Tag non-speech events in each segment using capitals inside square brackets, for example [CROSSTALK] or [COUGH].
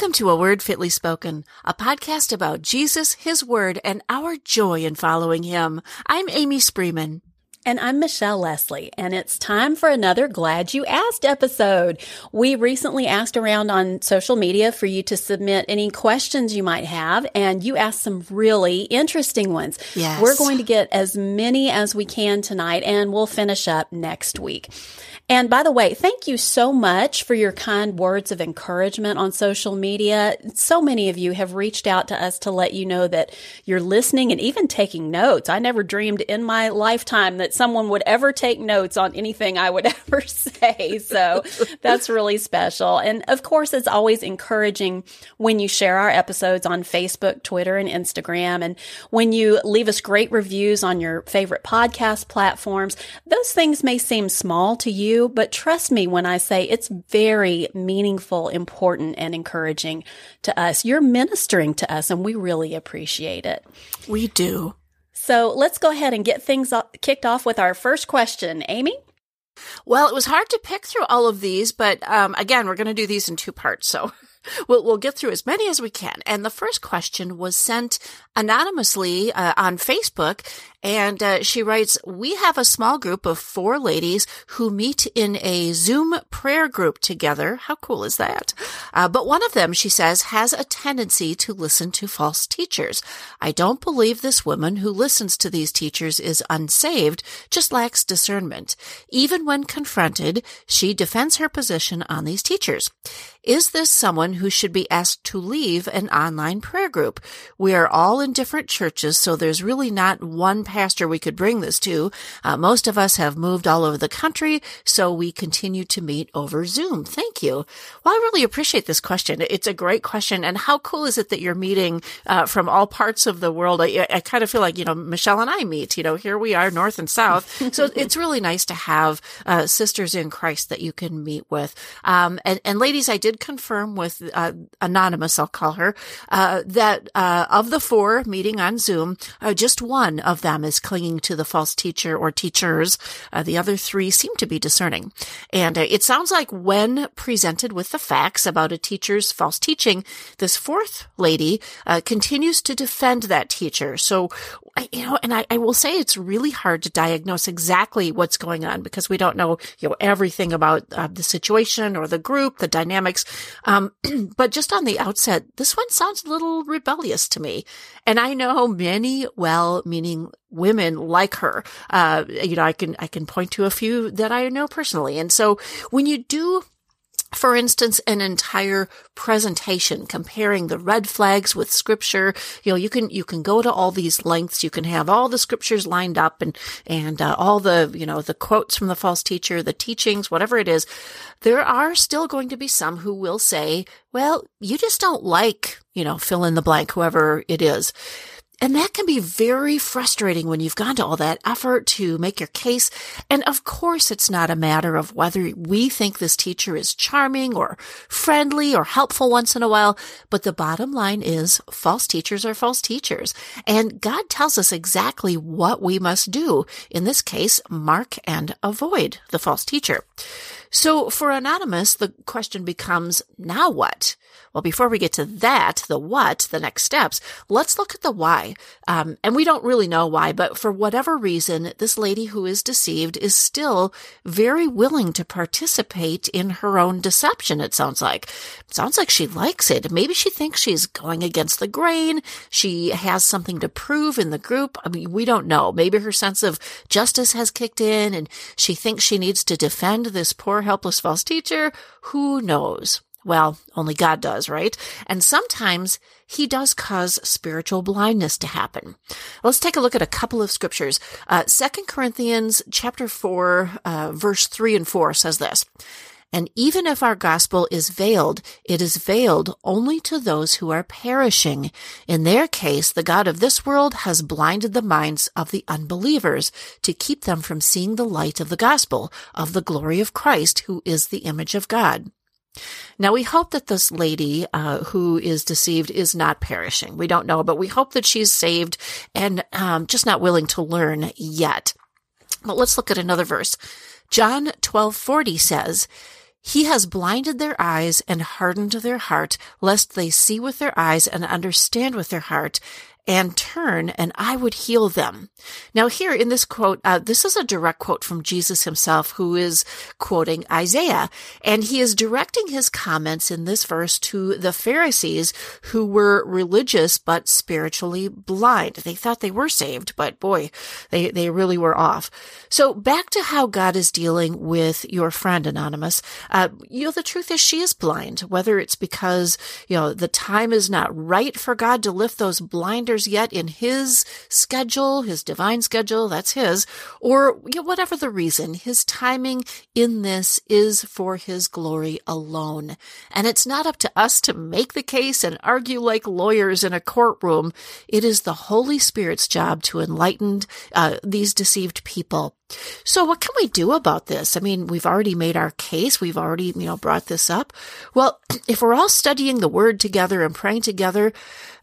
Welcome to A Word Fitly Spoken, a podcast about Jesus, His Word, and our joy in following Him. I'm Amy Spreeman. And I'm Michelle Lesley, and it's time for another Glad You Asked episode. We recently asked around on social media for you to submit any questions you might have, and you asked some really interesting ones. Yes. We're going to get as many as we can tonight, and we'll finish up next week. And by the way, thank you so much for your kind words of encouragement on social media. So many of you have reached out to us to let you know that you're listening and even taking notes. I never dreamed in my lifetime that someone would ever take notes on anything I would [LAUGHS] ever say. So that's really special. And of course, it's always encouraging when you share our episodes on Facebook, Twitter, and Instagram. And when you leave us great reviews on your favorite podcast platforms, those things may seem small to you but trust me when I say it's very meaningful, important, and encouraging to us. You're ministering to us, and we really appreciate it. We do. So let's go ahead and get things kicked off with our first question. Amy? Well, it was hard to pick through all of these, but um, again, we're going to do these in two parts. So [LAUGHS] we'll, we'll get through as many as we can. And the first question was sent anonymously uh, on Facebook. And uh, she writes, We have a small group of four ladies who meet in a Zoom prayer group together. How cool is that? Uh, but one of them, she says, has a tendency to listen to false teachers. I don't believe this woman who listens to these teachers is unsaved, just lacks discernment. Even when confronted, she defends her position on these teachers. Is this someone who should be asked to leave an online prayer group? We are all in different churches, so there's really not one pastor we could bring this to. Uh, most of us have moved all over the country, so we continue to meet over Zoom. Thank you. Well, I really appreciate this question. It's a great question. And how cool is it that you're meeting uh, from all parts of the world? I, I kind of feel like, you know, Michelle and I meet, you know, here we are, North and South. [LAUGHS] so it's really nice to have uh, sisters in Christ that you can meet with. Um, and, and ladies, I did confirm with uh, Anonymous, I'll call her, uh, that uh, of the four meeting on Zoom, just one of them is clinging to the false teacher or teachers. Uh, the other three seem to be discerning. And uh, it sounds like when presented with the facts about a teacher's false teaching, this fourth lady uh, continues to defend that teacher. So, you know, and I, I, will say it's really hard to diagnose exactly what's going on because we don't know, you know, everything about uh, the situation or the group, the dynamics. Um, [CLEARS THROAT] but just on the outset, this one sounds a little rebellious to me. And I know many well-meaning women like her. Uh, you know, I can, I can point to a few that I know personally. And so when you do for instance, an entire presentation comparing the red flags with scripture. You know, you can, you can go to all these lengths. You can have all the scriptures lined up and, and, uh, all the, you know, the quotes from the false teacher, the teachings, whatever it is. There are still going to be some who will say, well, you just don't like, you know, fill in the blank, whoever it is. And that can be very frustrating when you've gone to all that effort to make your case. And of course, it's not a matter of whether we think this teacher is charming or friendly or helpful once in a while. But the bottom line is false teachers are false teachers. And God tells us exactly what we must do. In this case, mark and avoid the false teacher. So for Anonymous, the question becomes, now what? Well, before we get to that, the what, the next steps, let's look at the why. Um, and we don't really know why, but for whatever reason, this lady who is deceived is still very willing to participate in her own deception, it sounds like. It sounds like she likes it. Maybe she thinks she's going against the grain. She has something to prove in the group. I mean, we don't know. Maybe her sense of justice has kicked in and she thinks she needs to defend this poor helpless false teacher? Who knows? Well, only God does, right? And sometimes he does cause spiritual blindness to happen. Let's take a look at a couple of scriptures. Uh, Corinthians chapter 4, uh, verse 3 and 4 says this. And even if our gospel is veiled, it is veiled only to those who are perishing. In their case, the God of this world has blinded the minds of the unbelievers to keep them from seeing the light of the gospel of the glory of Christ, who is the image of God. Now we hope that this lady uh, who is deceived is not perishing. We don't know, but we hope that she's saved and um, just not willing to learn yet. But let's look at another verse. John twelve forty says, He has blinded their eyes and hardened their heart, lest they see with their eyes and understand with their heart and turn and I would heal them. Now here in this quote, uh, this is a direct quote from Jesus himself who is quoting Isaiah and he is directing his comments in this verse to the Pharisees who were religious but spiritually blind. They thought they were saved, but boy, they, they really were off. So back to how God is dealing with your friend Anonymous. Uh, you know, the truth is she is blind, whether it's because, you know, the time is not right for God to lift those blinders yet in his schedule, his divine schedule, that's his, or you know, whatever the reason, his timing in this is for his glory alone. And it's not up to us to make the case and argue like lawyers in a courtroom. It is the Holy Spirit's job to enlighten uh, these deceived people. So what can we do about this? I mean, we've already made our case. We've already, you know, brought this up. Well, [CLEARS THROAT] if we're all studying the word together and praying together,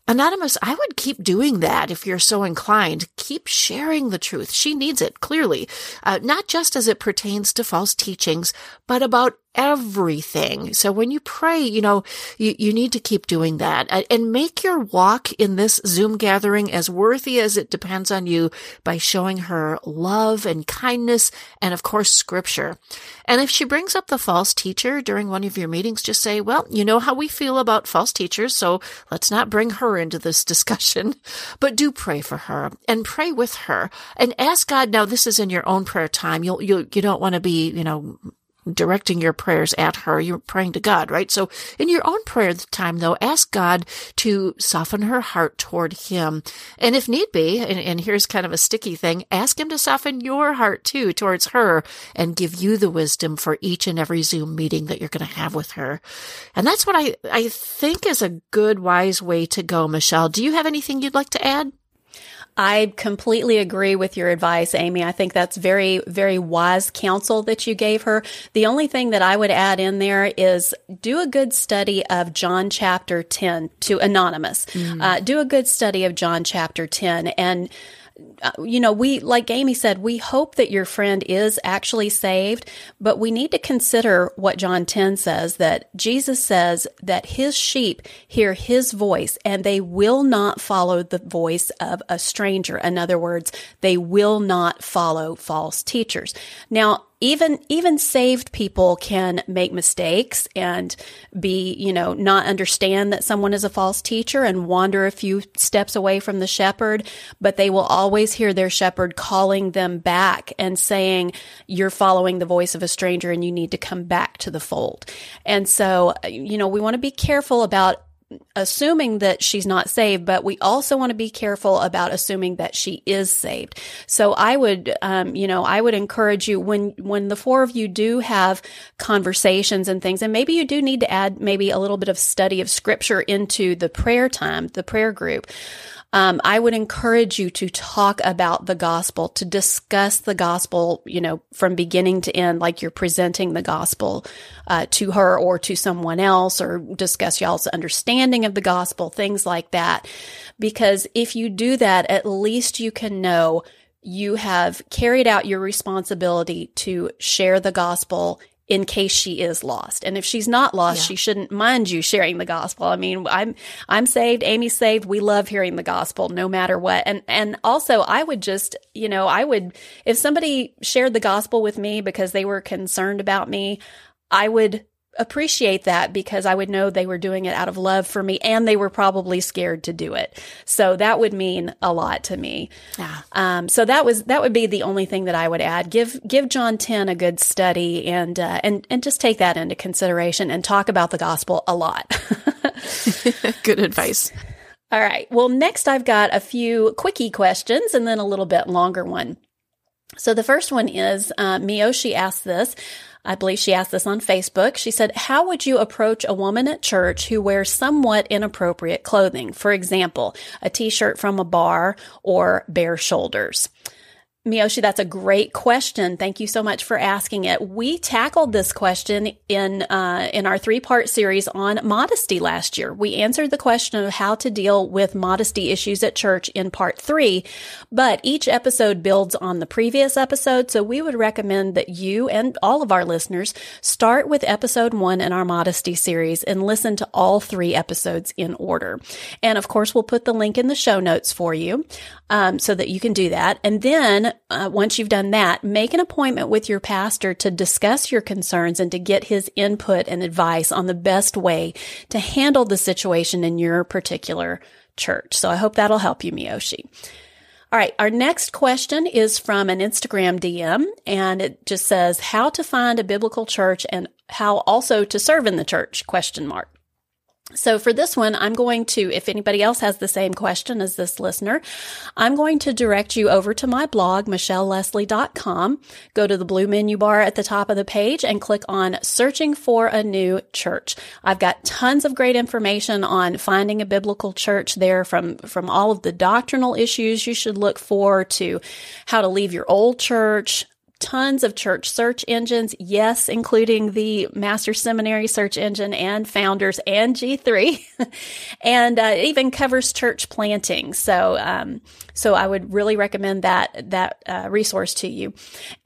Anonymous, I would keep doing that if you're so inclined. Keep sharing the truth. She needs it, clearly, uh, not just as it pertains to false teachings, but about everything. So when you pray, you know, you, you need to keep doing that and make your walk in this Zoom gathering as worthy as it depends on you by showing her love and kindness and of course scripture. And if she brings up the false teacher during one of your meetings, just say, well, you know how we feel about false teachers, so let's not bring her into this [LAUGHS] discussion, but do pray for her and pray with her and ask God. Now, this is in your own prayer time. You'll, you, you don't want to be, you know, directing your prayers at her. You're praying to God, right? So in your own prayer time, though, ask God to soften her heart toward him. And if need be, and, and here's kind of a sticky thing, ask him to soften your heart too towards her and give you the wisdom for each and every Zoom meeting that you're going to have with her. And that's what I, I think is a good, wise way to go, Michelle. Do you have anything you'd like to add? I completely agree with your advice, Amy. I think that's very, very wise counsel that you gave her. The only thing that I would add in there is do a good study of John chapter 10 to Anonymous. Mm. Uh, do a good study of John chapter 10 and Uh, you know, we, like Amy said, we hope that your friend is actually saved, but we need to consider what John 10 says that Jesus says that his sheep hear his voice and they will not follow the voice of a stranger. In other words, they will not follow false teachers. Now, even even saved people can make mistakes and be you know not understand that someone is a false teacher and wander a few steps away from the shepherd but they will always hear their shepherd calling them back and saying you're following the voice of a stranger and you need to come back to the fold. And so you know we want to be careful about assuming that she's not saved, but we also want to be careful about assuming that she is saved. So I would, um, you know, I would encourage you when, when the four of you do have conversations and things, and maybe you do need to add maybe a little bit of study of scripture into the prayer time, the prayer group um, I would encourage you to talk about the gospel, to discuss the gospel, you know, from beginning to end, like you're presenting the gospel uh, to her or to someone else, or discuss y'all's understanding of the gospel, things like that. Because if you do that, at least you can know you have carried out your responsibility to share the gospel in case she is lost. And if she's not lost, yeah. she shouldn't mind you sharing the gospel. I mean, I'm I'm saved, Amy's saved. We love hearing the gospel no matter what. And and also I would just, you know, I would if somebody shared the gospel with me because they were concerned about me, I would appreciate that because I would know they were doing it out of love for me and they were probably scared to do it. So that would mean a lot to me. Yeah. Um, so that was, that would be the only thing that I would add. Give, give John 10 a good study and, uh, and, and just take that into consideration and talk about the gospel a lot. [LAUGHS] good advice. [LAUGHS] All right. Well, next I've got a few quickie questions and then a little bit longer one. So the first one is uh, Miyoshi asked this. I believe she asked this on Facebook. She said, How would you approach a woman at church who wears somewhat inappropriate clothing? For example, a t shirt from a bar or bare shoulders. Miyoshi, that's a great question. Thank you so much for asking it. We tackled this question in uh, in our three part series on modesty last year. We answered the question of how to deal with modesty issues at church in part three, but each episode builds on the previous episode. So we would recommend that you and all of our listeners start with episode one in our modesty series and listen to all three episodes in order. And of course, we'll put the link in the show notes for you um, so that you can do that. And then uh, once you've done that, make an appointment with your pastor to discuss your concerns and to get his input and advice on the best way to handle the situation in your particular church. So I hope that'll help you, Miyoshi. All right. Our next question is from an Instagram DM and it just says how to find a biblical church and how also to serve in the church question mark. So for this one, I'm going to, if anybody else has the same question as this listener, I'm going to direct you over to my blog, michellelesley.com. Go to the blue menu bar at the top of the page and click on searching for a new church. I've got tons of great information on finding a biblical church there from, from all of the doctrinal issues you should look for to how to leave your old church, tons of church search engines, yes, including the Master Seminary search engine and Founders and G3, [LAUGHS] and uh, it even covers church planting. So, um, so I would really recommend that that uh, resource to you.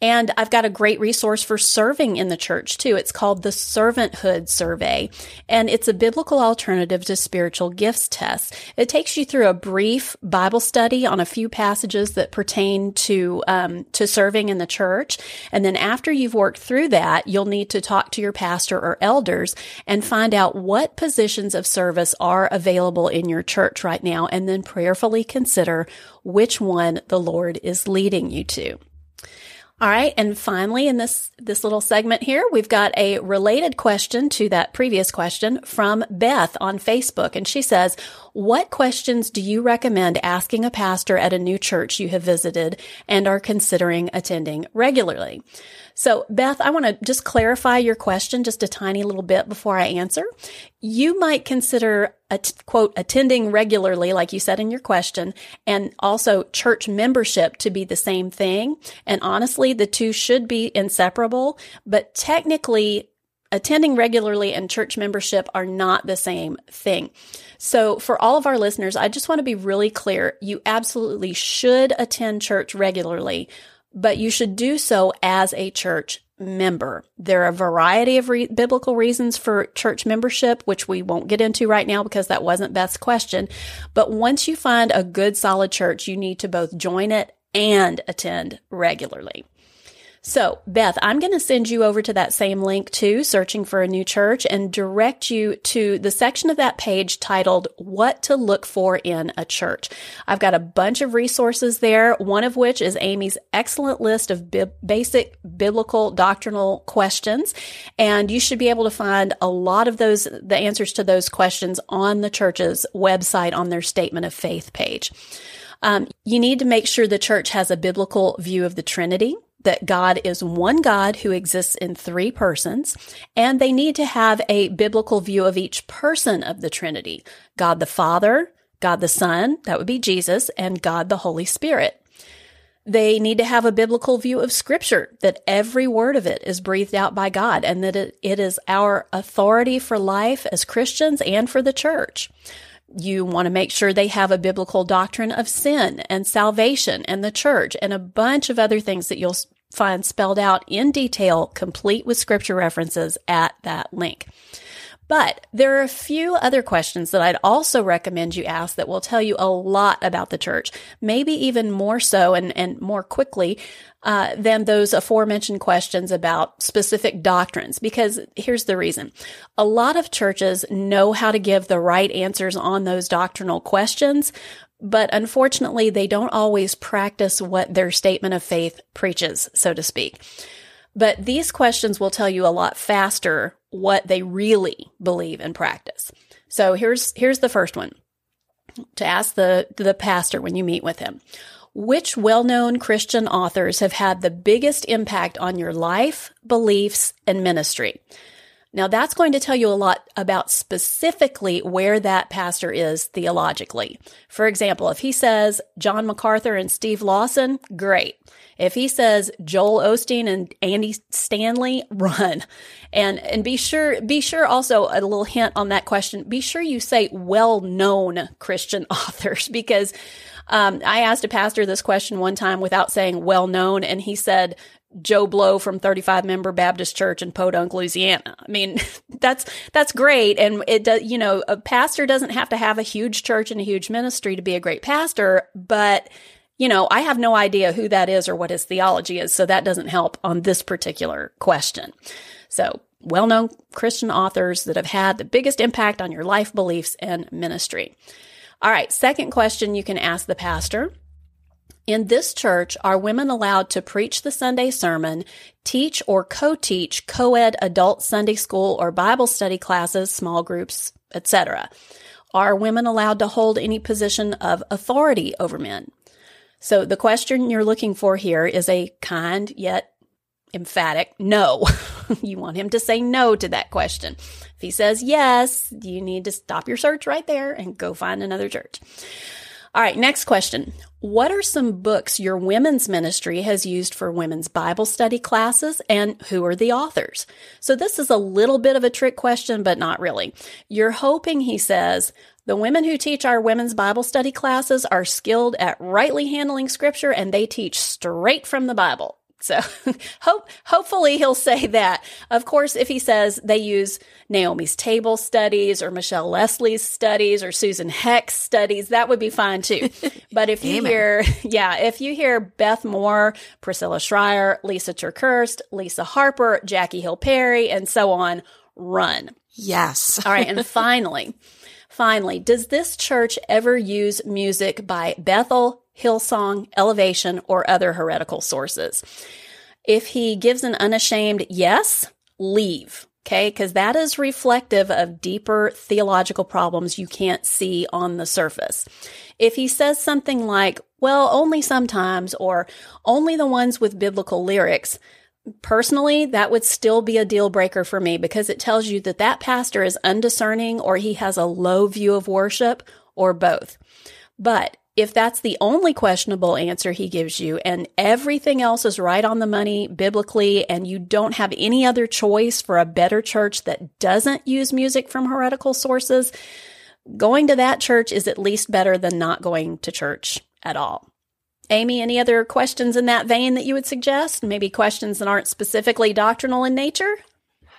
And I've got a great resource for serving in the church too. It's called the Servanthood Survey, and it's a biblical alternative to spiritual gifts test. It takes you through a brief Bible study on a few passages that pertain to um, to serving in the church, and then after you've worked through that, you'll need to talk to your pastor or elders and find out what positions of service are available in your church right now, and then prayerfully consider which one the Lord is leading you to. All right. And finally, in this, this little segment here, we've got a related question to that previous question from Beth on Facebook. And she says, what questions do you recommend asking a pastor at a new church you have visited and are considering attending regularly? So, Beth, I want to just clarify your question just a tiny little bit before I answer. You might consider, a t- quote, attending regularly, like you said in your question, and also church membership to be the same thing. And honestly, the two should be inseparable, but technically, attending regularly and church membership are not the same thing. So for all of our listeners, I just want to be really clear. You absolutely should attend church regularly, but you should do so as a church member. There are a variety of re- biblical reasons for church membership, which we won't get into right now because that wasn't Beth's question. But once you find a good solid church, you need to both join it and attend regularly. So, Beth, I'm going to send you over to that same link too, searching for a new church and direct you to the section of that page titled What to Look For in a Church. I've got a bunch of resources there, one of which is Amy's excellent list of bi- basic biblical doctrinal questions. And you should be able to find a lot of those, the answers to those questions on the church's website on their statement of faith page. Um, you need to make sure the church has a biblical view of the Trinity that God is one God who exists in three persons, and they need to have a biblical view of each person of the Trinity God the Father, God the Son, that would be Jesus, and God the Holy Spirit. They need to have a biblical view of Scripture, that every word of it is breathed out by God, and that it, it is our authority for life as Christians and for the church. You want to make sure they have a biblical doctrine of sin and salvation and the church and a bunch of other things that you'll find spelled out in detail, complete with scripture references at that link. But there are a few other questions that I'd also recommend you ask that will tell you a lot about the church, maybe even more so and, and more quickly uh, than those aforementioned questions about specific doctrines. Because here's the reason. A lot of churches know how to give the right answers on those doctrinal questions, but unfortunately, they don't always practice what their statement of faith preaches, so to speak. But these questions will tell you a lot faster what they really believe and practice. So here's, here's the first one to ask the, the pastor when you meet with him. Which well-known Christian authors have had the biggest impact on your life, beliefs, and ministry? Now that's going to tell you a lot about specifically where that pastor is theologically. For example, if he says John MacArthur and Steve Lawson, great. If he says Joel Osteen and Andy Stanley, [LAUGHS] run. And and be sure be sure also a little hint on that question. Be sure you say well-known Christian [LAUGHS] authors because um, I asked a pastor this question one time without saying well known, and he said Joe Blow from 35 Member Baptist Church in Podunk, Louisiana. I mean, [LAUGHS] that's that's great, and it does. You know, a pastor doesn't have to have a huge church and a huge ministry to be a great pastor, but you know, I have no idea who that is or what his theology is, so that doesn't help on this particular question. So, well known Christian authors that have had the biggest impact on your life beliefs and ministry. All right, second question you can ask the pastor in this church, are women allowed to preach the Sunday sermon, teach or co-teach co-ed adult Sunday school or Bible study classes, small groups, etc.? Are women allowed to hold any position of authority over men? So the question you're looking for here is a kind yet emphatic no. [LAUGHS] you want him to say no to that question. If he says yes, you need to stop your search right there and go find another church. All right, next question. What are some books your women's ministry has used for women's Bible study classes and who are the authors? So this is a little bit of a trick question, but not really. You're hoping he says, the women who teach our women's Bible study classes are skilled at rightly handling scripture and they teach straight from the Bible. So [LAUGHS] hope, hopefully he'll say that. Of course, if he says they use Naomi's table studies or Michelle Lesley's studies or Susan Heck's studies, that would be fine too. [LAUGHS] But if you hear, [LAUGHS] yeah, if you hear Beth Moore, Priscilla Shirer, Lysa TerKeurst, Lisa Harper, Jackie Hill Perry, and so on, run. Yes. All right. And finally, finally, does this church ever use music by Bethel, Hillsong, Elevation, or other heretical sources? If he gives an unashamed yes, leave. Okay, because that is reflective of deeper theological problems you can't see on the surface. If he says something like, well, only sometimes, or only the ones with biblical lyrics, personally, that would still be a deal breaker for me because it tells you that that pastor is undiscerning or he has a low view of worship or both. But if that's the only questionable answer he gives you and everything else is right on the money biblically and you don't have any other choice for a better church that doesn't use music from heretical sources, going to that church is at least better than not going to church at all. Amy, any other questions in that vein that you would suggest? Maybe questions that aren't specifically doctrinal in nature?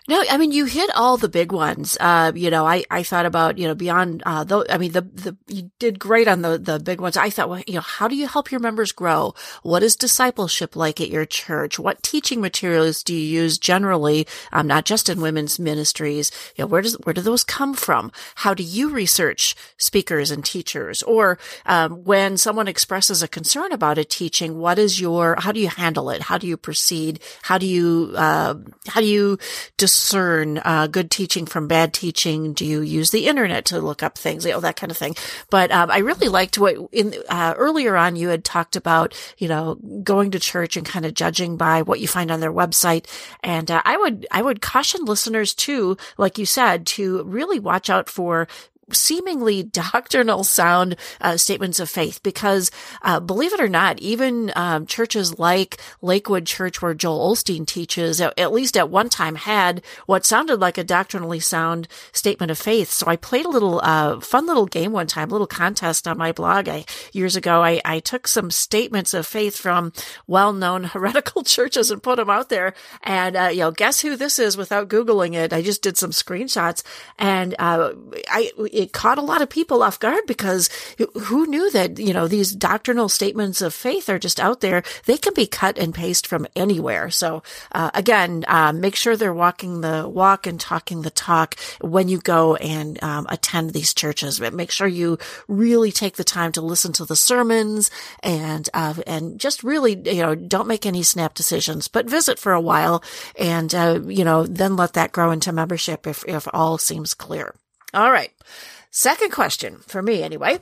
No, I mean you hit all the big ones. Uh, you know, I, I thought about you know beyond uh, though. I mean the the you did great on the the big ones. I thought, well, you know, how do you help your members grow? What is discipleship like at your church? What teaching materials do you use generally? Um, not just in women's ministries. You know, where does where do those come from? How do you research speakers and teachers? Or um, when someone expresses a concern about a teaching, what is your how do you handle it? How do you proceed? How do you uh, how do you discern uh, good teaching from bad teaching? Do you use the internet to look up things? You know, that kind of thing. But um, I really liked what in uh, earlier on you had talked about, you know, going to church and kind of judging by what you find on their website. And uh, I would I would caution listeners too, like you said, to really watch out for seemingly [LAUGHS] doctrinal sound uh, statements of faith because uh, believe it or not even um, churches like lakewood church where joel osteen teaches at least at one time had what sounded like a doctrinally sound statement of faith. So i played a little uh, fun little game one time a little contest on my blog. I, years ago I, I took some statements of faith from well-known [LAUGHS] heretical churches and put them out there. And uh, you know guess who this is without googling it? I just did some screenshots. And uh, i caught a lot of people off guard because who knew that, you know, these doctrinal statements of faith are just out there. They can be cut and paste from anywhere. So, uh, again, uh, make sure they're walking the walk and talking the talk when you go and um, attend these churches. But make sure you really take the time to listen to the sermons and, uh, and just really, you know, don't make any snap decisions, but visit for a while and, uh, you know, then let that grow into membership if, if all seems clear. All right. Second question for me anyway.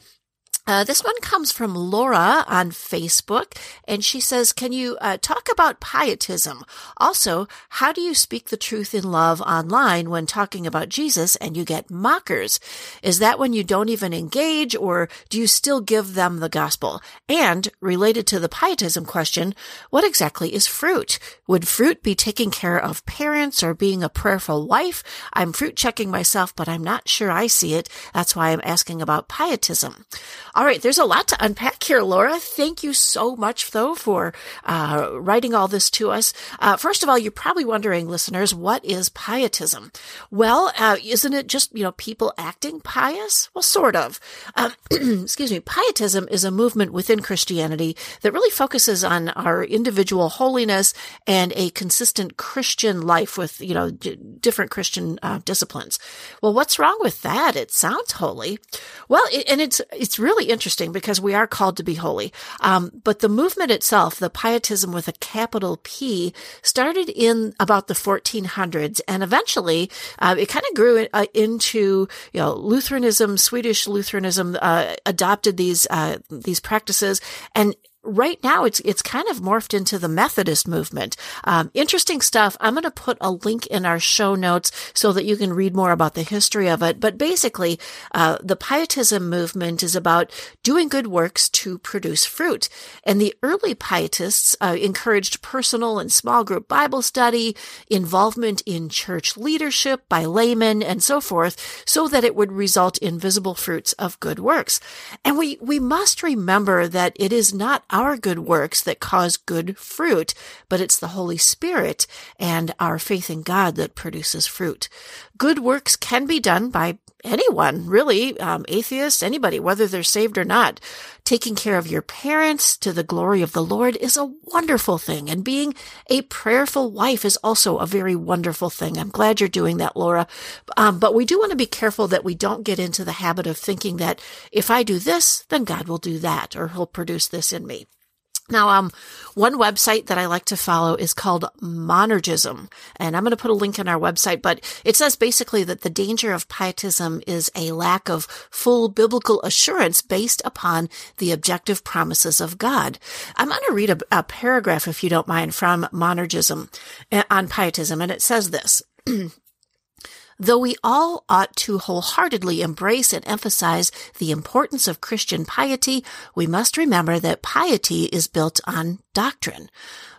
Uh, this one comes from Laura on Facebook, and she says, Can you uh, talk about pietism? Also, how do you speak the truth in love online when talking about Jesus and you get mockers? Is that when you don't even engage, or do you still give them the gospel? And related to the pietism question, what exactly is fruit? Would fruit be taking care of parents or being a prayerful wife? I'm fruit checking myself, but I'm not sure I see it. That's why I'm asking about pietism. All right, there's a lot to unpack here, Laura. Thank you so much, though, for uh, writing all this to us. Uh, first of all, you're probably wondering, listeners, what is pietism? Well, uh, isn't it just you know people acting pious? Well, sort of. Um, [CLEARS THROAT] excuse me. Pietism is a movement within Christianity that really focuses on our individual holiness and a consistent Christian life with you know d- different Christian uh, disciplines. Well, what's wrong with that? It sounds holy. Well, it, and it's it's really interesting because we are called to be holy. Um, but the movement itself, the pietism with a capital P, started in about the 1400s, and eventually uh, it kind of grew uh, into you know Lutheranism, Swedish Lutheranism uh, adopted these uh, these practices, and right now it's it's kind of morphed into the Methodist movement. Um, interesting stuff. I'm going to put a link in our show notes so that you can read more about the history of it. But basically, uh, the Pietism movement is about doing good works to produce fruit. And the early Pietists uh, encouraged personal and small group Bible study, involvement in church leadership by laymen, and so forth, so that it would result in visible fruits of good works. And we we must remember that it is not our good works that cause good fruit, but it's the Holy Spirit and our faith in God that produces fruit. Good works can be done by anyone, really, um, atheist, anybody, whether they're saved or not. Taking care of your parents to the glory of the Lord is a wonderful thing. And being a prayerful wife is also a very wonderful thing. I'm glad you're doing that, Laura. Um, but we do want to be careful that we don't get into the habit of thinking that if I do this, then God will do that or he'll produce this in me. Now, um, one website that I like to follow is called Monergism, and I'm going to put a link in our website, but it says basically that the danger of pietism is a lack of full biblical assurance based upon the objective promises of God. I'm going to read a, a paragraph, if you don't mind, from Monergism uh, on pietism, and it says this. [CLEARS THROAT] Though we all ought to wholeheartedly embrace and emphasize the importance of Christian piety, we must remember that piety is built on doctrine.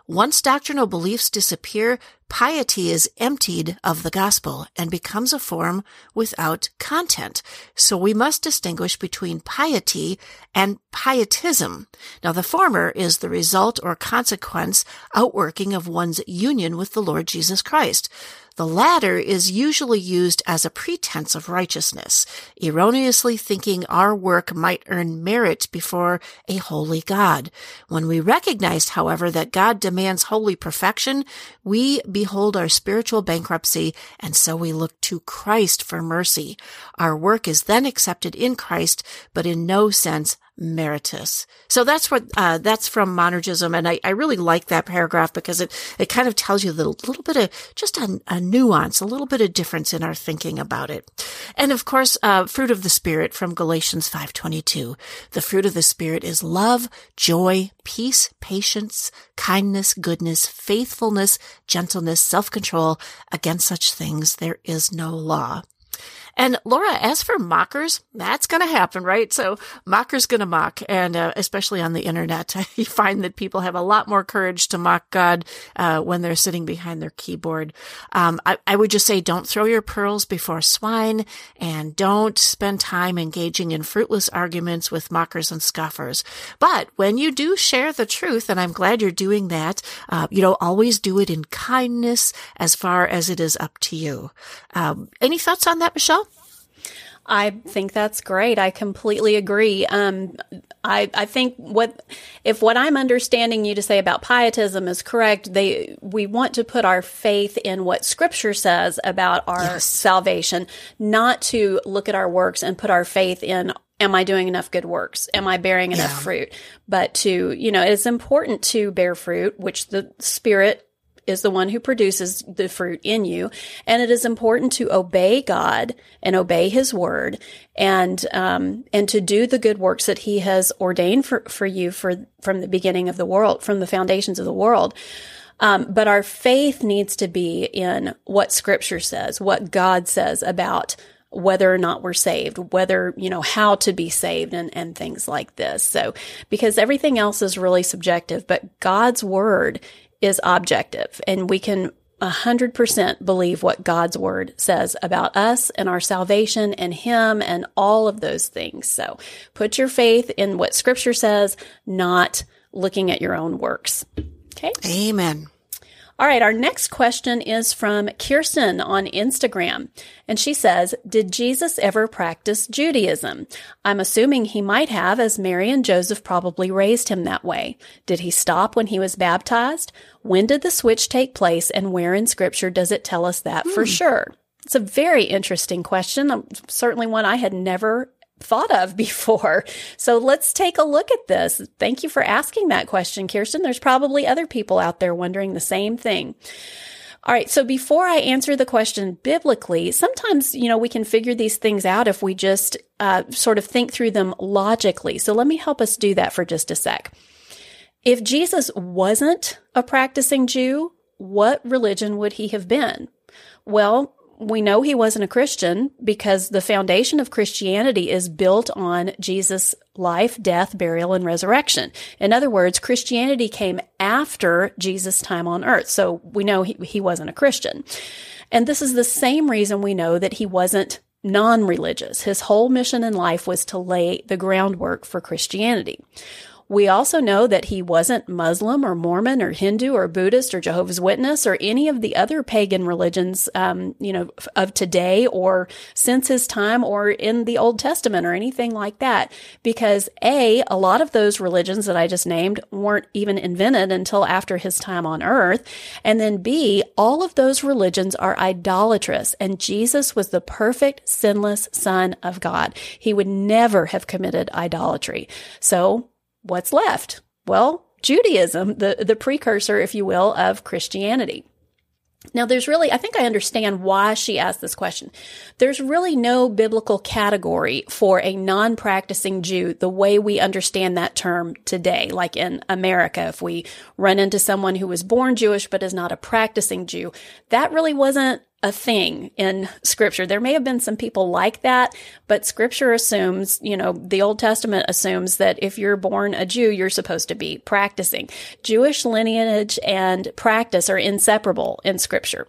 Once doctrinal beliefs disappear, piety is emptied of the gospel and becomes a form without content. So we must distinguish between piety and pietism. Now the former is the result or consequence outworking of one's union with the Lord Jesus Christ. The latter is usually used as a pretense of righteousness, erroneously thinking our work might earn merit before a holy God. When we recognize, however, that God demands holy perfection, we behold our spiritual bankruptcy, and so we look to Christ for mercy. Our work is then accepted in Christ, but in no sense meritus. So that's what uh, that's from monergism, and I, I really like that paragraph because it it kind of tells you a little, little bit of just a, a, nuance, a little bit of difference in our thinking about it. And of course, uh, fruit of the spirit from Galatians five twenty two. The fruit of the spirit is love, joy, peace, patience, kindness, goodness, faithfulness, gentleness, self control. Against such things there is no law. And Laura, as for mockers, that's going to happen, right? So mockers going to mock, and uh, especially on the internet, [LAUGHS] you find that people have a lot more courage to mock God uh, when they're sitting behind their keyboard. Um, I, I would just say, don't throw your pearls before swine, and don't spend time engaging in fruitless arguments with mockers and scoffers. But when you do share the truth, and I'm glad you're doing that, uh, you know, always do it in kindness as far as it is up to you. Um, any thoughts on that, Michelle? I think that's great. I completely agree. Um, I, I think what if what I'm understanding you to say about pietism is correct, they we want to put our faith in what Scripture says about our yes. salvation, not to look at our works and put our faith in am I doing enough good works? Am I bearing enough yeah. fruit? But to you know, it's important to bear fruit, which the Spirit is the one who produces the fruit in you. And it is important to obey God and obey his word and, um, and to do the good works that he has ordained for, for you for, from the beginning of the world, from the foundations of the world. Um, but our faith needs to be in what scripture says, what God says about whether or not we're saved, whether, you know, how to be saved and, and things like this. So, because everything else is really subjective, but God's word is objective and we can 100% believe what God's word says about us and our salvation and Him and all of those things. So put your faith in what scripture says, not looking at your own works. Okay. Amen. All right, our next question is from Kirsten on Instagram. And she says, Did Jesus ever practice Judaism? I'm assuming he might have, as Mary and Joseph probably raised him that way. Did he stop when he was baptized? When did the switch take place? And where in scripture does it tell us that hmm. for sure? It's a very interesting question. Certainly one I had never thought of [LAUGHS] before. So let's take a look at this. Thank you for asking that question, Kirsten. There's probably other people out there wondering the same thing. All right. So before I answer the question biblically, sometimes, you know, we can figure these things out if we just uh, sort of think through them logically. So let me help us do that for just a sec. If Jesus wasn't a practicing Jew, what religion would he have been? Well, we know he wasn't a Christian because the foundation of Christianity is built on Jesus' life, death, burial, and resurrection. In other words, Christianity came after Jesus' time on earth. So we know he, he wasn't a Christian. And this is the same reason we know that he wasn't non religious. His whole mission in life was to lay the groundwork for Christianity. We also know that he wasn't Muslim or Mormon or Hindu or Buddhist or Jehovah's Witness or any of the other pagan religions, um, you know, of today or since his time or in the Old Testament or anything like that. Because A, a lot of those religions that I just named weren't even invented until after his time on earth. And then B, all of those religions are idolatrous and Jesus was the perfect, sinless son of God. He would never have committed idolatry. So what's left? Well, Judaism, the, the precursor, if you will, of Christianity. Now, there's really, I think I understand why she asked this question. There's really no biblical category for a non practicing Jew the way we understand that term today. Like in America, if we run into someone who was born Jewish but is not a practicing Jew, that really wasn't a thing in scripture. There may have been some people like that, but scripture assumes, you know, the Old Testament assumes that if you're born a Jew, you're supposed to be practicing. Jewish lineage and practice are inseparable in scripture.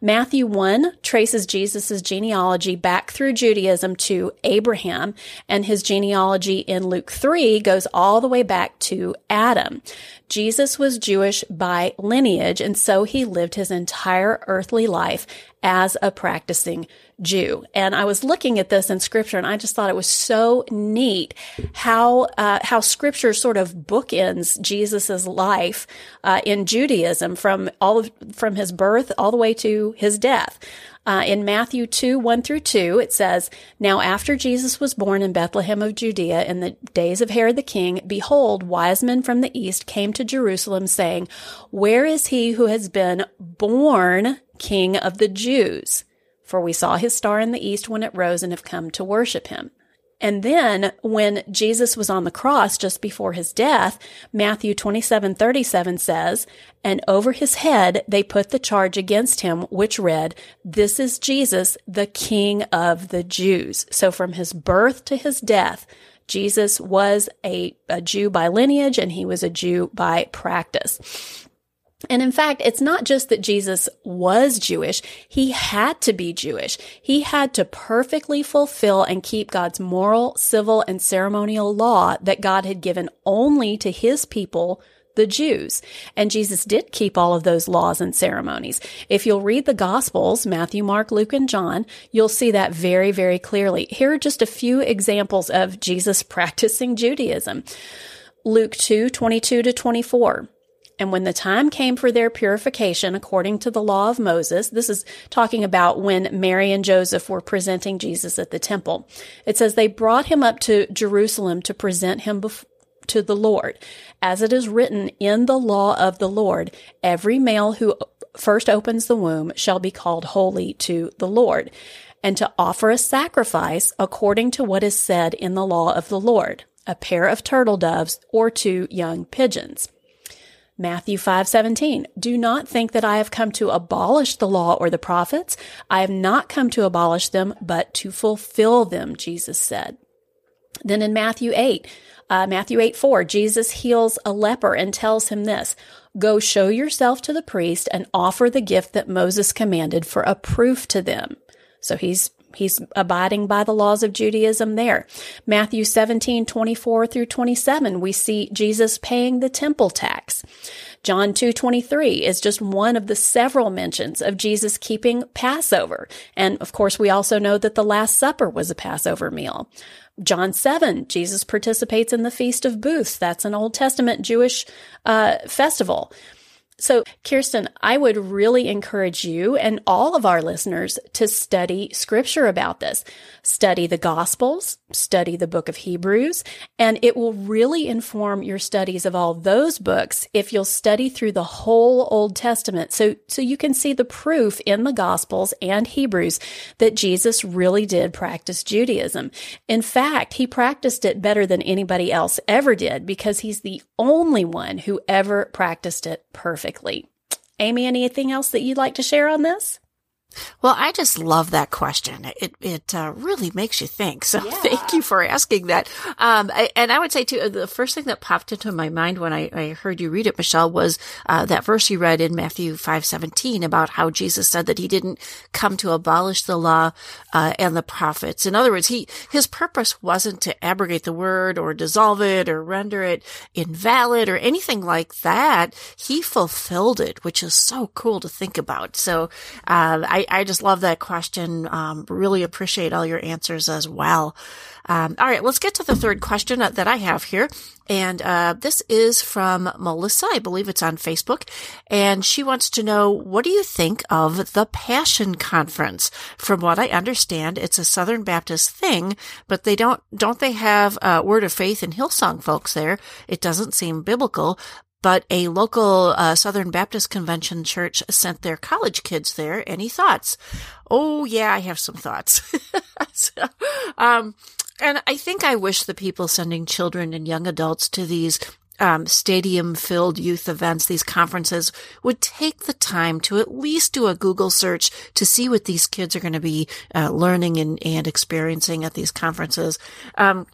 Matthew 1 traces Jesus' genealogy back through Judaism to Abraham, and his genealogy in Luke 3 goes all the way back to Adam. Jesus was Jewish by lineage, and so he lived his entire earthly life as a practicing Jew. And I was looking at this in scripture and I just thought it was so neat how, uh, how scripture sort of bookends Jesus's life, uh, in Judaism from all of, from his birth all the way to his death. Uh, in Matthew 2, 1 through 2, it says, Now after Jesus was born in Bethlehem of Judea in the days of Herod the king, behold, wise men from the east came to Jerusalem saying, Where is he who has been born king of the Jews? For we saw his star in the east when it rose and have come to worship him. And then when Jesus was on the cross just before his death, Matthew 27, 37 says, and over his head they put the charge against him, which read, this is Jesus, the King of the Jews. So from his birth to his death, Jesus was a, a Jew by lineage and he was a Jew by practice. And in fact, it's not just that Jesus was Jewish. He had to be Jewish. He had to perfectly fulfill and keep God's moral, civil, and ceremonial law that God had given only to his people, the Jews. And Jesus did keep all of those laws and ceremonies. If you'll read the Gospels, Matthew, Mark, Luke, and John, you'll see that very, very clearly. Here are just a few examples of Jesus [LAUGHS] practicing Judaism. Luke 2, 22 to 24. And when the time came for their purification according to the law of Moses, this is talking about when Mary and Joseph were presenting Jesus at the temple. It says they brought him up to Jerusalem to present him bef- to the Lord. As it is written in the law of the Lord, every male who first opens the womb shall be called holy to the Lord, and to offer a sacrifice according to what is said in the law of the Lord, a pair of turtle doves or two young pigeons. Matthew 5:17 Do not think that I have come to abolish the law or the prophets. I have not come to abolish them but to fulfill them Jesus said. Then in Matthew 8 uh, Matthew 8 4 Jesus heals a leper and tells him this Go show yourself to the priest and offer the gift that Moses commanded for a proof to them. So he's He's abiding by the laws of Judaism there. Matthew 17, 24 through 27, we see Jesus paying the temple tax. John 2:23 is just one of the several mentions of Jesus keeping Passover. And of course, we also know that the Last Supper was a Passover meal. John 7, Jesus participates in the Feast of Booths. That's an Old Testament Jewish uh, festival. So, Kirsten, I would really encourage you and all of our listeners to study scripture about this. Study the Gospels, study the book of Hebrews, and it will really inform your studies of all those books if you'll study through the whole Old Testament. So, so you can see the proof in the Gospels and Hebrews that Jesus really did practice Judaism. In fact, he practiced it better than anybody else ever did because he's the only one who ever practiced it perfectly. Amy, anything else that you'd like to share on this? Well, I just love that question. It it uh, really makes you think. So [LAUGHS] yeah. thank you for asking that. Um, I, and I would say too, the first thing that popped into my mind when I, I heard you read it, Michelle, was uh, that verse you read in Matthew five seventeen about how Jesus said that he didn't come to abolish the law uh, and the prophets. In other words, he his purpose wasn't to abrogate the word or dissolve it or render it invalid or anything like that. He fulfilled it, which is so cool to think about. So uh, I I, I just love that question. Um, really appreciate all your answers as well. Um, all right, let's get to the third question that I have here. And uh, this is from Melissa. I believe it's on Facebook. And she wants to know, what do you think of the Passion Conference? From what I understand, it's a Southern Baptist thing, but they don't, don't they have uh, Word of Faith and Hillsong folks there? It doesn't seem biblical, but a local uh, Southern Baptist Convention church sent their college kids there. Any thoughts? Oh, yeah, I have some thoughts. [LAUGHS] so, um, and I think I wish the people sending children and young adults to these um, stadium filled youth events, these conferences would take the time to at least do a Google search to see what these kids are going to be uh, learning and, and experiencing at these conferences. Um,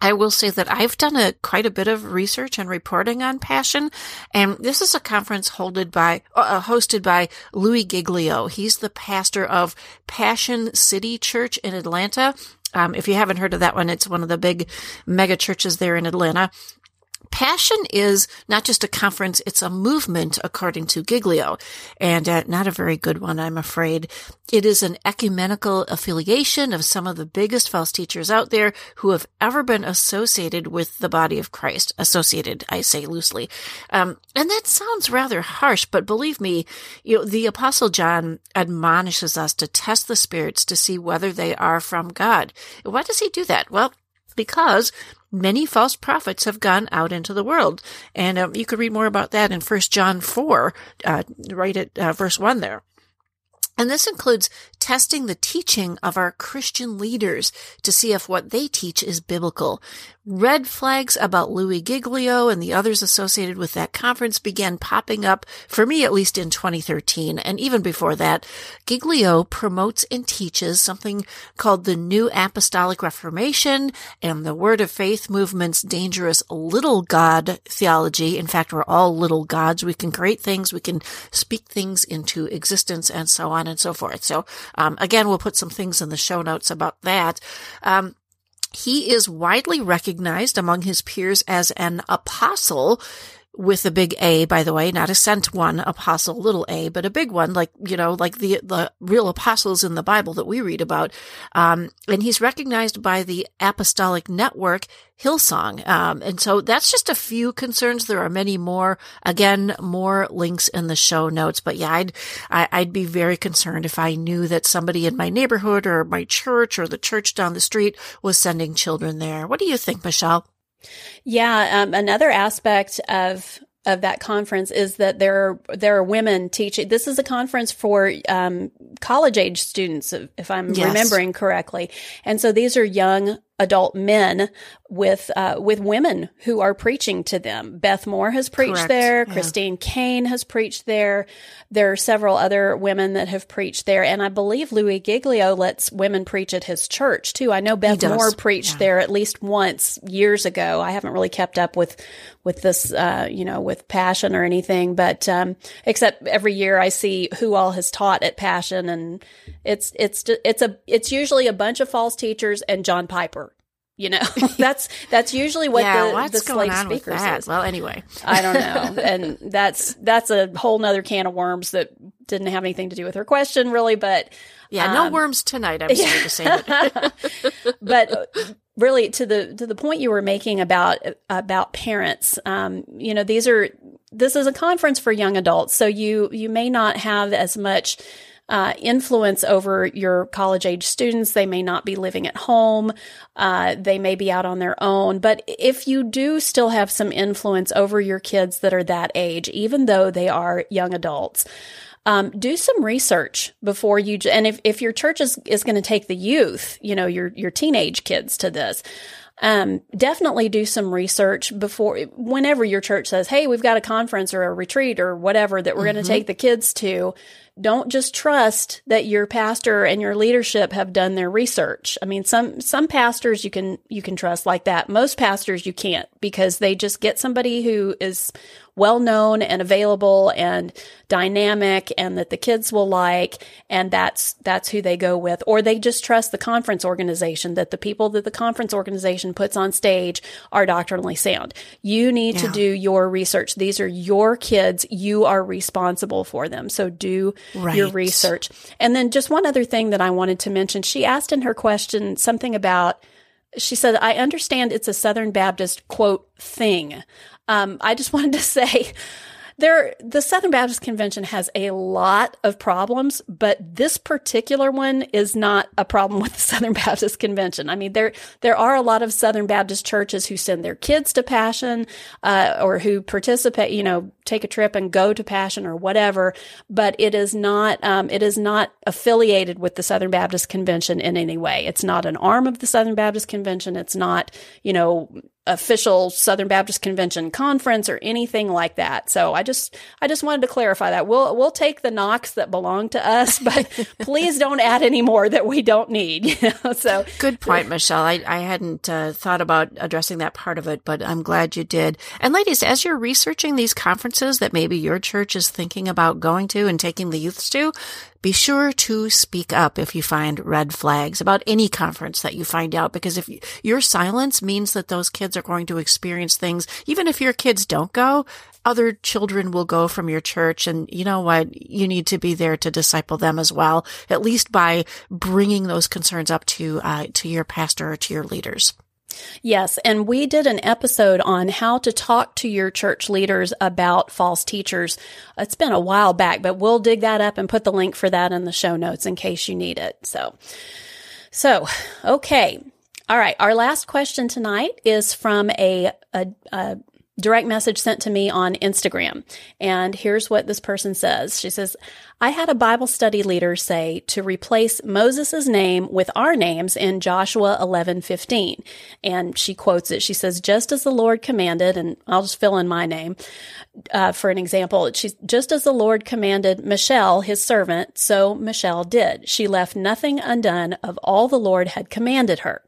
I will say that I've done a quite a bit of research and reporting on Passion, and this is a conference hosted by uh, uh, hosted by Louie Giglio. He's the pastor of Passion City Church in Atlanta. Um, if you haven't heard of that one, it's one of the big mega churches there in Atlanta. Passion is not just a conference, it's a movement, according to Giglio, and uh, not a very good one, I'm afraid. It is an ecumenical affiliation of some of the biggest false teachers out there who have ever been associated with the body of Christ. Associated, I say loosely. Um, and that sounds rather harsh, but believe me, you know, the apostle John admonishes us to test the spirits to see whether they are from God. Why does he do that? Well, because many false prophets have gone out into the world. And um, you could read more about that in First John 4, uh, right at uh, verse 1 there. And this includes testing the teaching of our Christian leaders to see if what they teach is biblical. Red flags about Louie Giglio and the others associated with that conference began popping up, for me at least in 2013. And even before that, Giglio promotes and teaches something called the New Apostolic Reformation and the Word of Faith movement's dangerous little God theology. In fact, we're all little gods. We can create things, we can speak things into existence, and so on and so forth. So, um, again, we'll put some things in the show notes about that. Um, he is widely recognized among his peers as an apostle with a big A, by the way, not a sent one apostle, little a, but a big one, like, you know, like the, the real apostles in the Bible that we read about. Um, and he's recognized by the apostolic network Hillsong. Um, and so that's just a few concerns. There are many more. Again, more links in the show notes. But yeah, I'd, I, would i would be very concerned if I knew that somebody in my neighborhood or my church or the church down the street was sending children there. What do you think, Michelle? Yeah, um, another aspect of of that conference is that there are, there are women teaching. This is a conference for um, college age students, if I'm yes. remembering correctly. And so these are young adult men with uh, with women who are preaching to them. Beth Moore has preached Correct. there. Yeah. Christine Caine has preached there. There are several other women that have preached there, and I believe Louie Giglio lets women preach at his church too. I know Beth Moore preached yeah. there at least once years ago. I haven't really kept up with with this, uh, you know, with Passion or anything, but um, except every year I see who all has taught at Passion, and it's it's it's a it's usually a bunch of false teachers and John Piper you know, [LAUGHS] that's that's usually what yeah, the, the slate speakers is. Well, anyway, I don't know, [LAUGHS] and that's that's a whole nother can of worms that didn't have anything to do with her question, really. But yeah, um, no worms tonight. I'm sorry to say, but [LAUGHS] really to the to the point you were making about about parents, um, you know, these are this is a conference for young adults, so you you may not have as much uh, influence over your college age students. They may not be living at home. Uh, they may be out on their own. But if you do still have some influence over your kids that are that age, even though they are young adults, um, do some research before you, and if, if your church is, is going to take the youth, you know, your, your teenage kids to this, um, definitely do some research before, whenever your church says, Hey, we've got a conference or a retreat or whatever that we're mm-hmm. going to take the kids to don't just trust that your pastor and your leadership have done their research. I mean, some, some pastors you can, you can trust like that. Most pastors you can't because they just get somebody who is well known and available and dynamic and that the kids will like and that's that's who they go with or they just trust the conference organization that the people that the conference organization puts on stage are doctrinally sound. You need yeah. to do your research. These are your kids. You are responsible for them. So do right. your research. And then just one other thing that I wanted to mention. She asked in her question something about she said, I understand it's a Southern Baptist quote thing. Um, I just [LAUGHS] wanted to say there, the Southern Baptist Convention has a lot of problems, but this particular one is not a problem [LAUGHS] with the Southern Baptist Convention. I mean, there there are a lot of Southern Baptist churches who send their kids to Passion, uh, or who participate, you know, take a trip and go to Passion or whatever. But it is not um, it is not affiliated with the Southern Baptist Convention in any way. It's not an arm of the Southern Baptist Convention. It's not, you know, official Southern Baptist Convention conference or anything like that. So I just I just wanted to clarify that. We'll we'll take the knocks that belong to us, [LAUGHS] but please don't add any more that we don't need. [LAUGHS] You know? So good point, Michelle. I I hadn't uh, thought about addressing that part of it, but I'm glad you did. And ladies, as you're researching these conferences that maybe your church is thinking about going to and taking the youths to, be sure to speak up if you find red flags about any conference that you find out, because if you, your silence means that those kids are going to experience things, even if your kids don't go, other children will go from your church. And you know what? You need to be there to disciple them as well, at least by bringing those concerns up to, uh, to your pastor or to your leaders. Yes, and we did an episode on how to talk to your church leaders about false teachers. It's been a while back, but we'll dig that up and put the link for that in the show notes in case you need it. So, so, okay. All right. Our last question tonight is from a, a, a direct message sent to me on Instagram. And here's what this person says. She says, I had a Bible study leader say to replace Moses' name with our names in Joshua 11:15. And she quotes it. She says, just as the Lord commanded, and I'll just fill in my name uh, for an example. She's just as the Lord commanded Michelle, his servant, so Michelle did. She left nothing undone of all the Lord had commanded her.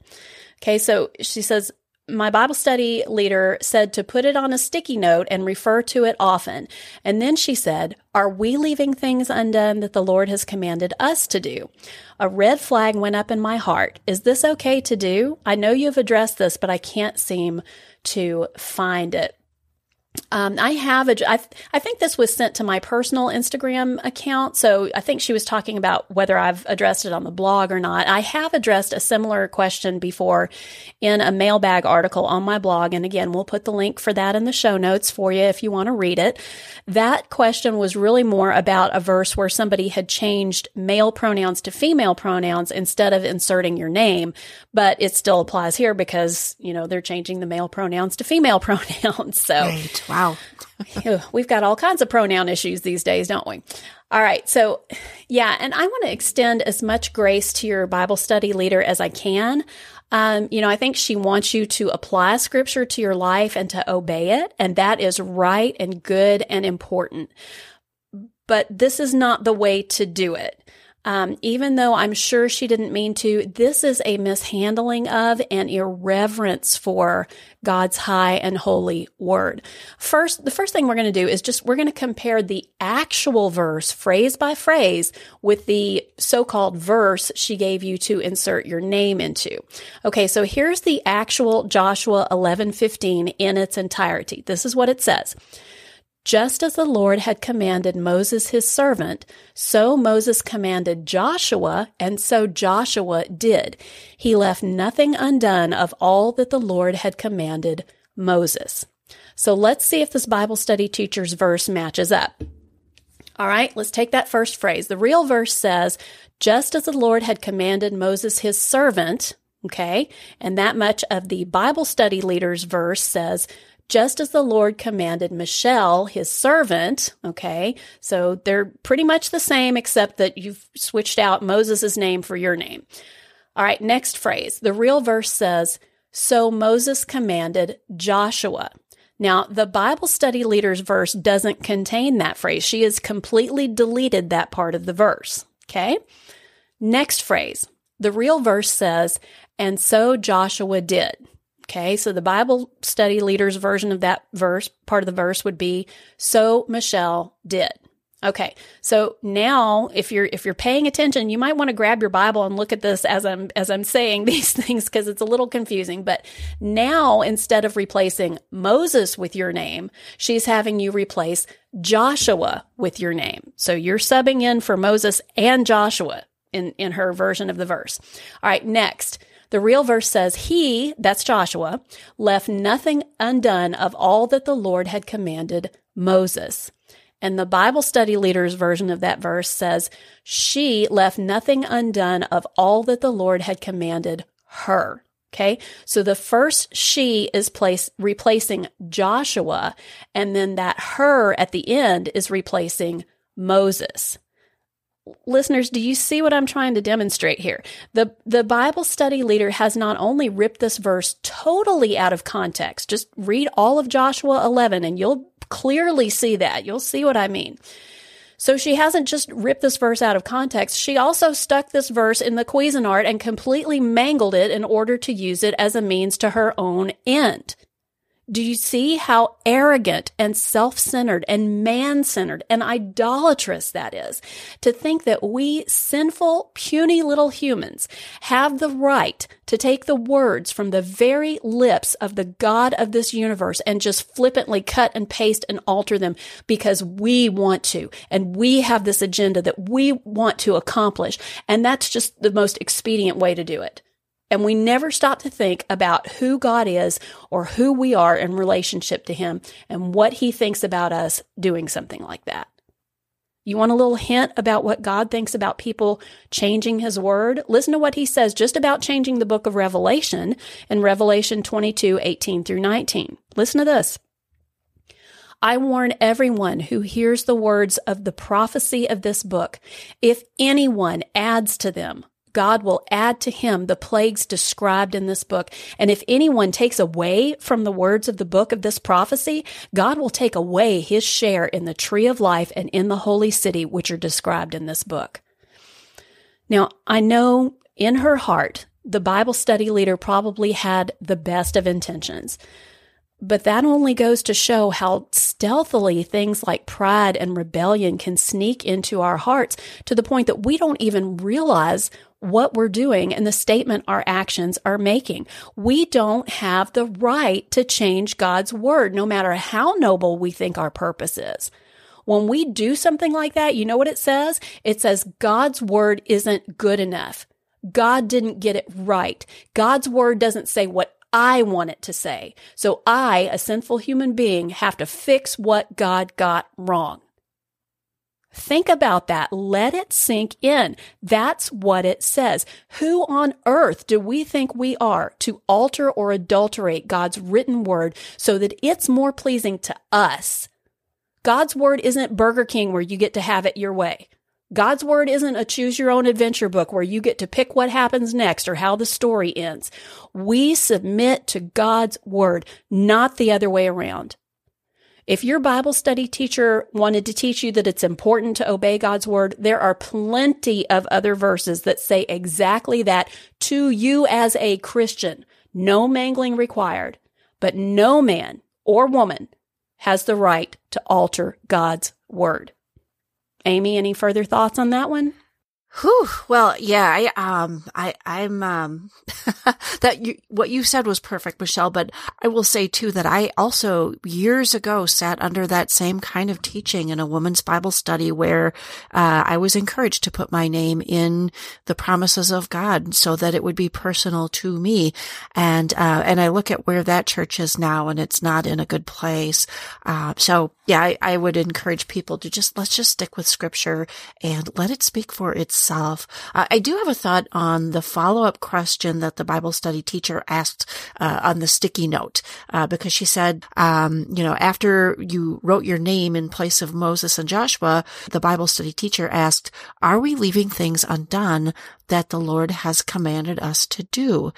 Okay, so she says, my Bible study leader said to put it on a sticky note and refer to it often. And then she said, Are we leaving things undone that the Lord has commanded us to do? A red flag went up in my heart. Is this okay to do? I know you've addressed this, but I can't seem to find it. Um, I have a, I, I think this was sent to my personal Instagram account. So I think she was talking about whether I've addressed it on the blog or not. I have addressed a similar question before in a mailbag article on my blog. And again, we'll put the link for that in the show notes for you if you want to read it. That question was really more about a verse where somebody had changed male pronouns to female pronouns instead of inserting your name, but it still applies here because, you know, they're changing the male pronouns to female [LAUGHS] pronouns. So. Right. Wow. We've got all kinds of pronoun issues these days, don't we? All right. So, yeah, and I want to extend as much grace to your Bible study leader as I can. Um, you know, I think she wants you to apply scripture to your life and to obey it. And that is right and good and important. But this is not the way to do it. Um, even though I'm sure she didn't mean to, this is a mishandling of and irreverence for God's high and holy word. First, the first thing we're going to do is just we're going to compare the actual verse phrase by phrase with the so-called verse she gave you to insert your name into. Okay, so here's the actual Joshua 11:15 in its entirety. This is what it says. Just as the Lord had commanded Moses his servant, so Moses commanded Joshua, and so Joshua did. He left nothing undone of all that the Lord had commanded Moses. So let's see if this Bible study teacher's verse matches up. All right, let's take that first phrase. The real verse says, just as the Lord had commanded Moses his servant, okay, and that much of the Bible study leader's verse says, just as the Lord commanded Michelle, his servant. Okay. So they're pretty much the same, except that you've switched out Moses' name for your name. All right. Next phrase. The real verse says, So Moses commanded Joshua. Now, the Bible study leader's verse doesn't contain that phrase. She has completely deleted that part of the verse. Okay. Next phrase. The real verse says, And so Joshua did. Okay, so the Bible study leader's version of that verse, part of the verse would be, so Michelle did. Okay. So now if you're if you're paying attention, you might want to grab your Bible and look at this as I'm as I'm saying [LAUGHS] these things because it's a little confusing. But now instead of replacing Moses with your name, she's having you replace Joshua with your name. So you're subbing in for Moses and Joshua in, in her version of the verse. All right, next. The real verse says, He, that's Joshua, left nothing undone of all that the Lord had commanded Moses. And the Bible study leader's version of that verse says, She left nothing undone of all that the Lord had commanded her. Okay. So the first she is place, replacing Joshua, and then that her at the end is replacing Moses listeners, do you see what I'm trying to demonstrate here? The, the Bible study leader has not only ripped this verse totally out of context, just read all of Joshua 11 and you'll clearly see that. You'll see what I mean. So she hasn't just ripped this verse out of context. She also stuck this verse in the Cuisinart and completely mangled it in order to use it as a means to her own end. Do you see how arrogant and self centered and man centered and idolatrous that is? To think that we sinful, puny little humans have the right to take the words from the very lips of the God of this universe and just flippantly cut and paste and alter them because we want to. And we have this agenda that we want to accomplish. And that's just the most expedient way to do it. And we never stop to think about who God is or who we are in relationship to Him and what He thinks about us doing something like that. You want a little hint about what God thinks about people changing His Word? Listen to what He says just about changing the book of Revelation in Revelation 22 18 through 19. Listen to this. I warn everyone who hears the words of the prophecy of this book. If anyone adds to them, God will add to him the plagues described in this book. And if anyone takes away from the words of the book of this prophecy, God will take away his share in the tree of life and in the holy city, which are described in this book. Now, I know in her heart, the Bible study leader probably had the best of intentions. But that only goes to show how stealthily things like pride and rebellion can sneak into our hearts to the point that we don't even realize what we're doing and the statement our actions are making. We don't have the right to change God's word, no matter how noble we think our purpose is. When we do something like that, you know what it says? It says God's word isn't good enough. God didn't get it right. God's word doesn't say what I want it to say. So I, a sinful human being, have to fix what God got wrong. Think about that. Let it sink in. That's what it says. Who on earth do we think we are to alter or adulterate God's written word so that it's more pleasing to us? God's word isn't Burger King where you get to have it your way. God's word isn't a choose your own adventure book where you get to pick what happens next or how the story ends. We submit to God's word, not the other way around. If your Bible study teacher wanted to teach you that it's important to obey God's word, there are plenty of other verses that say exactly that to you as a Christian. No mangling required, but no man or woman has the right to alter God's word. Amy, any further thoughts on that one? Whew. Well, yeah, I, um, I, I'm, um, [LAUGHS] that you, what you said was perfect, Michelle, but I will say too that I also years ago sat under that same kind of teaching in a woman's Bible study where, uh, I was encouraged to put my name in the promises of God so that it would be personal to me. And, uh, and I look at where that church is now and it's not in a good place. Uh, so yeah, I, I would encourage people to just, let's just stick with scripture and let it speak for itself. Uh, I do have a thought on the follow up question that the Bible study teacher asked uh, on the sticky note, uh, because she said, um, you know, after you wrote your name in place of Moses and Joshua, the Bible study teacher asked, are we leaving things undone that the Lord has commanded us to do?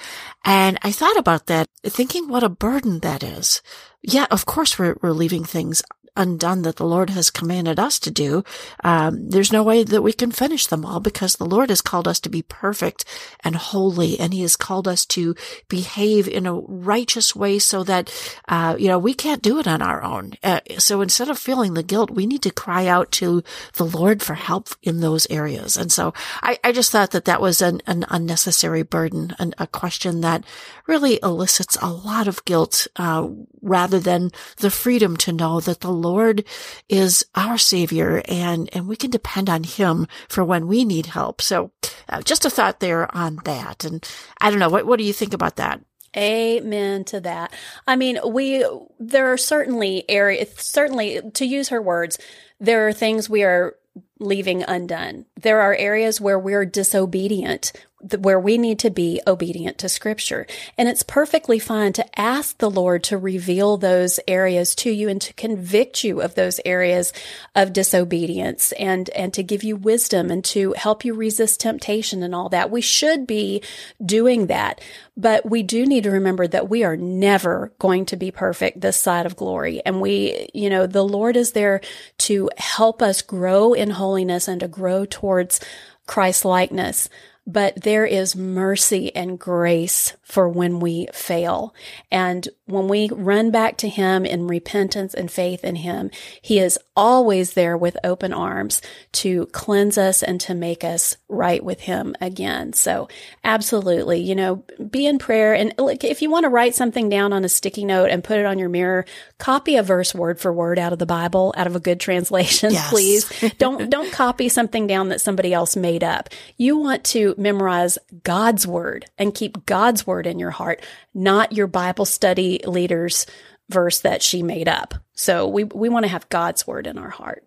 And I thought about that, thinking what a burden that is. Yeah, of course we're, we're leaving things undone that the Lord has commanded us to do, um, there's no way that we can finish them all because the Lord has called us to be perfect and holy, and He has called us to behave in a righteous way so that, uh, you know, we can't do it on our own. Uh, so instead of feeling the guilt, we need to cry out to the Lord for help in those areas. And so I, I just thought that that was an, an unnecessary burden, and a question that really elicits a lot of guilt, uh, rather than the freedom to know that the Lord is our savior and, and we can depend on him for when we need help. So uh, just a thought there on that. And I don't know. What, what do you think about that? Amen to that. I mean, we, there are certainly areas, certainly to use her words, there are things we are leaving undone. There are areas where we're disobedient where we need to be obedient to scripture. And it's perfectly fine to ask the Lord to reveal those areas to you and to convict you of those areas of disobedience and, and to give you wisdom and to help you resist temptation and all that. We should be doing that. But we do need to remember that we are never going to be perfect this side of glory. And we, you know, the Lord is there to help us grow in holiness and to grow towards Christ likeness but there is mercy and grace for when we fail. And when we run back to Him in repentance and faith in Him, He is always there with open arms to cleanse us and to make us right with Him again. So absolutely, you know, be in prayer. And look, if you want to write something down on a sticky note and put it on your mirror, copy a verse word for word out of the Bible, out of a good translation, [LAUGHS] yes. please. [LAUGHS] don't, don't copy something down that somebody else made up. You want to memorize God's word and keep God's word in your heart, not your Bible study leader's verse that she made up. So we, we want to have God's word in our heart.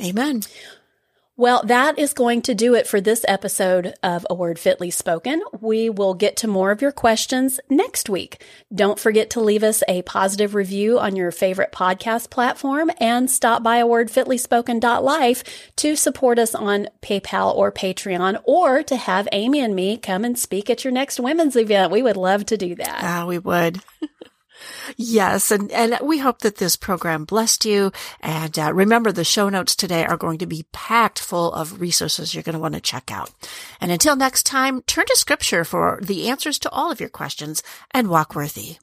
Amen. Well, that is going to do it for this episode of A Word Fitly Spoken. We will get to more of your questions next week. Don't forget to leave us a positive review on your favorite podcast platform and stop by a wordfitlyspoken.life to support us on PayPal or Patreon or to have Amy and me come and speak at your next women's event. We would love to do that. Ah, we would. [LAUGHS] Yes, and, and we hope that this program blessed you. And uh, remember, the show notes today are going to be packed full of resources you're going to want to check out. And until next time, turn to scripture for the answers to all of your questions and walk worthy.